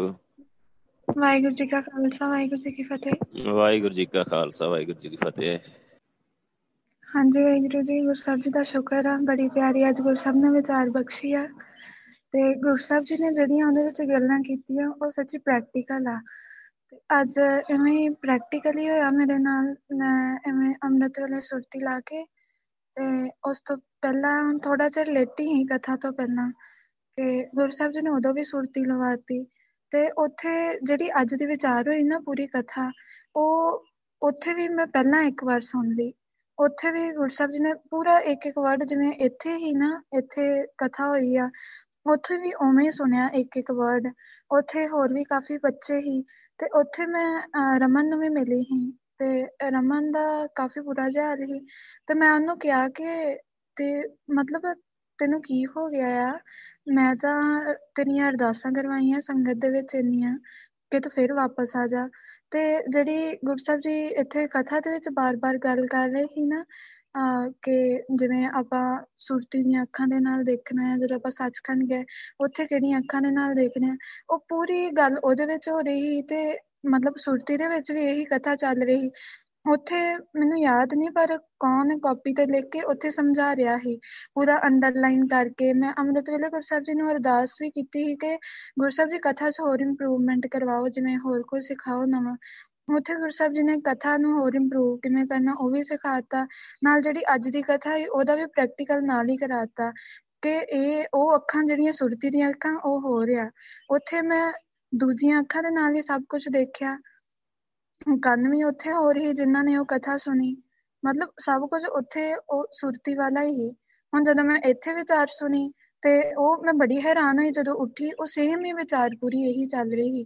ਵਾਹਿਗੁਰੂ। ਜੀ ਕਾ ਖਾਲਸਾ ਵਾਹਿਗੁਰੂ ਜੀ ਕੀ ਫਤਿਹ। ਵਾਹਿਗੁਰੂ ਜੀ ਕਾ ਖਾਲਸਾ ਵਾਹਿਗੁਰੂ ਜੀ ਕੀ ਫਤਿਹ। ਹਾਂਜੀ ਵਾਹਿਗੁਰੂ ਜੀ ਗੁਰਸਾਹਿਬ ਜੀ ਦਾ ਸ਼ੁਕਰ ਆ ਬੜੀ ਪਿਆਰੀ ਅੱਜ ਗੁਰਸਾਹਿਬ ਨੇ ਵਿਚਾਰ ਬਖਸ਼ੀ ਆ। ਤੇ ਗੁਰਸਾਹਿਬ ਜੀ ਨੇ ਜਿਹੜੀਆਂ ਉਹਦੇ ਵਿੱਚ ਗੱਲਾਂ ਕੀਤੀਆਂ ਉਹ ਸੱਚੀ ਪ੍ਰੈਕਟੀਕਲ ਆ। ਤੇ ਅੱਜ ਐਵੇਂ ਪ੍ਰੈਕਟੀਕਲੀ ਹੋਇਆ ਮੇਰੇ ਨਾਲ ਮੈਂ ਐਵੇਂ ਅੰਮ੍ਰਿਤ ਵੇਲੇ ਸੁਰਤੀ ਲਾ ਕੇ ਤੇ ਉਸ ਤੋਂ ਪਹਿਲਾਂ ਥੋੜਾ ਜਿਹਾ ਲੇਟੀ ਹੀ ਕਥਾ ਤੋਂ ਪਹਿਲਾਂ ਕਿ ਗੁਰਸਾਹਿਬ ਜੀ ਨੇ ਉਦੋਂ ਵੀ ਸੁਰਤੀ ਲਵਾਤੀ ਤੇ ਉੱਥੇ ਜਿਹੜੀ ਅੱਜ ਦੀ ਵਿਚਾਰ ਹੋਈ ਨਾ ਪੂਰੀ ਕਥਾ, ਉਹ ਉੱਥੇ ਵੀ ਮੈਂ ਪਹਿਲਾਂ ਇੱਕ ਵਾਰ ਸੁਣ ਲਈ ਉੱਥੇ ਵੀ ਗੁਰਸਾਹਿਬ ਜੀ ਨੇ ਪੂਰਾ ਇੱਕ ਇੱਕ ਵਰਡ ਜਿਵੇਂ ਇੱਥੇ ਹੀ ਨਾ, ਇੱਥੇ ਕਥਾ ਹੋਈ ਆ, ਉੱਥੇ ਵੀ ਉਵੇਂ ਹੀ ਸੁਣਿਆ ਇੱਕ ਇੱਕ ਵਰਡ ਉੱਥੇ ਹੋਰ ਵੀ ਕਾਫੀ ਬੱਚੇ ਹੀ, ਤੇ ਉੱਥੇ ਮੈਂ ਰਮਨ ਨੂੰ ਵੀ ਮਿਲੀ ਸੀ, ਤੇ ਰਮਨ ਦਾ ਕਾਫੀ ਬੁਰਾ ਜਿਹਾ ਹਾਲ ਸੀ। ਤੇ ਮੈਂ ਉਹਨੂੰ ਕਿਹਾ ਕਿ, ਤੇ ਮਤਲਬ ਤੈਨੂੰ ਕੀ ਹੋ ਗਿਆ ਆ? ਮੈਂ ਤਾਂ ਤੇਰੀਆਂ ਅਰਦਾਸਾਂ ਕਰਵਾਈਆਂ ਸੰਗਤ ਦੇ ਵਿੱਚ ਇੰਨੀਆਂ ਕਿ ਤੂੰ ਫਿਰ ਵਾਪਸ ਆ ਜਾ। ਤੇ ਜਿਹੜੀ ਗੁਰਸਾਹਿਬ ਜੀ ਇੱਥੇ ਕਥਾ ਦੇ ਵਿੱਚ ਬਾਰ-ਬਾਰ ਗੱਲ ਕਰ ਰਹੇ ਸੀ ਨਾ ਕਿ ਜਿਵੇਂ ਆਪਾਂ ਸੁਰਤੀ ਦੀਆਂ ਅੱਖਾਂ ਦੇ ਨਾਲ ਦੇਖਣਾ ਹੈ ਜਦੋਂ ਆਪਾਂ ਸੱਚਖੰਡ ਗਏ, ਉੱਥੇ ਕਿਹੜੀਆਂ ਅੱਖਾਂ ਦੇ ਨਾਲ ਦੇਖਣਾ ਹੈ ਉਹ ਪੂਰੀ ਗੱਲ ਉਹਦੇ ਵਿੱਚ ਹੋ ਰਹੀ ਤੇ ਮਤਲਬ ਸੁਰਤੀ ਦੇ ਵਿੱਚ ਵੀ ਇਹੀ ਕਥਾ ਚੱਲ ਰਹੀ ਉੱਥੇ ਮੈਨੂੰ ਯਾਦ ਨਹੀਂ ਪਰ ਕੌਣ ਕਾਪੀ ਤੇ ਲਿਖ ਕੇ ਉੱਥੇ ਸਮਝਾ ਰਿਹਾ ਸੀ। ਪੂਰਾ ਅੰਡਰਲਾਈਨ ਕਰਕੇ ਮੈਂ ਅੰਮ੍ਰਿਤ ਵੇਲੇ ਗੁਰਸਾਹਿਬ ਜੀ ਨੂੰ ਅਰਦਾਸ ਵੀ ਕੀਤੀ ਸੀ ਕਿ ਗੁਰਸਾਹਿਬ ਜੀ ਕਥਾ 'ਚ ਹੋਰ ਇੰਪਰੂਵਮੈਂਟ ਕਰਵਾਓ, ਜਿਵੇਂ ਹੋਰ ਕੁਝ ਸਿਖਾਓ ਨਵਾਂ। ਉੱਥੇ ਗੁਰਸਾਹਿਬ ਜੀ ਨੇ ਕਥਾ ਨੂੰ ਹੋਰ ਇੰਪਰੂਵ ਕਿਵੇਂ ਕਰਨਾ, ਉਹ ਵੀ ਸਿਖਾਤਾ। ਨਾਲ ਜਿਹੜੀ ਅੱਜ ਦੀ ਕਥਾ ਹੈ ਉਹਦਾ ਵੀ ਪ੍ਰੈਕਟੀਕਲ ਨਾਲ ਹੀ ਕਰਾਤਾ ਕਿ ਇਹ, ਉਹ ਅੱਖਾਂ ਜਿਹੜੀਆਂ ਸੁਰਤੀ ਦੀਆਂ ਅੱਖਾਂ, ਉਹ ਹੋ ਰਿਹਾ। ਉੱਥੇ ਮੈਂ ਦੂਜੀਆਂ ਅੱਖਾਂ ਦੇ ਨਾਲ ਹੀ ਸਭ ਕੁਝ ਦੇਖਿਆ। ਕੰਨ ਵੀ ਉੱਥੇ ਹੋ ਰਹੀ ਜਿਨ੍ਹਾਂ ਨੇ ਉਹ ਕਥਾ ਸੁਣੀ। ਮਤਲਬ ਸਭ ਕੁਝ ਉੱਥੇ ਉਹ ਸੁਰਤੀ ਵਾਲਾ ਹੀ। ਹੁਣ ਜਦੋਂ ਮੈਂ ਇੱਥੇ ਵਿਚਾਰ ਸੁਣੀ ਤੇ ਉਹ ਮੈਂ ਬੜੀ ਹੈਰਾਨ ਹੋਈ ਜਦੋਂ ਉੱਠੀ, ਉਹ ਸੇਮ ਹੀ ਵਿਚਾਰ ਪੂਰੀ ਇਹੀ ਚੱਲ ਰਹੀ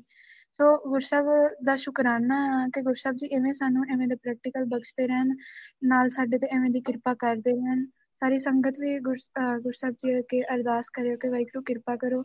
ਸੋ। ਗੁਰਸਬ ਦਾ ਸ਼ੁਕਰਾਨਾ ਕਿ ਗੁਰਸਬ ਜੀ ਐਵੇਂ ਸਾਨੂੰ ਐਵੇਂ ਦੇ ਪ੍ਰੈਕਟੀਕਲ ਬਖਸ਼ਦੇ ਰਹਿਣ, ਨਾਲ ਸਾਡੇ ਤੇ ਐਵੇਂ ਦੀ ਕਿਰਪਾ ਕਰਦੇ ਰਹਿਣ। ਸਾਰੀ ਸੰਗਤ ਵੀ ਗੁਰਸਬ ਜੀ ਅੱਗੇ ਅਰਦਾਸ ਕਰਿਓ ਕਿ ਵਾਹਿਗੁਰੂ ਕਿਰਪਾ ਕਰੋ।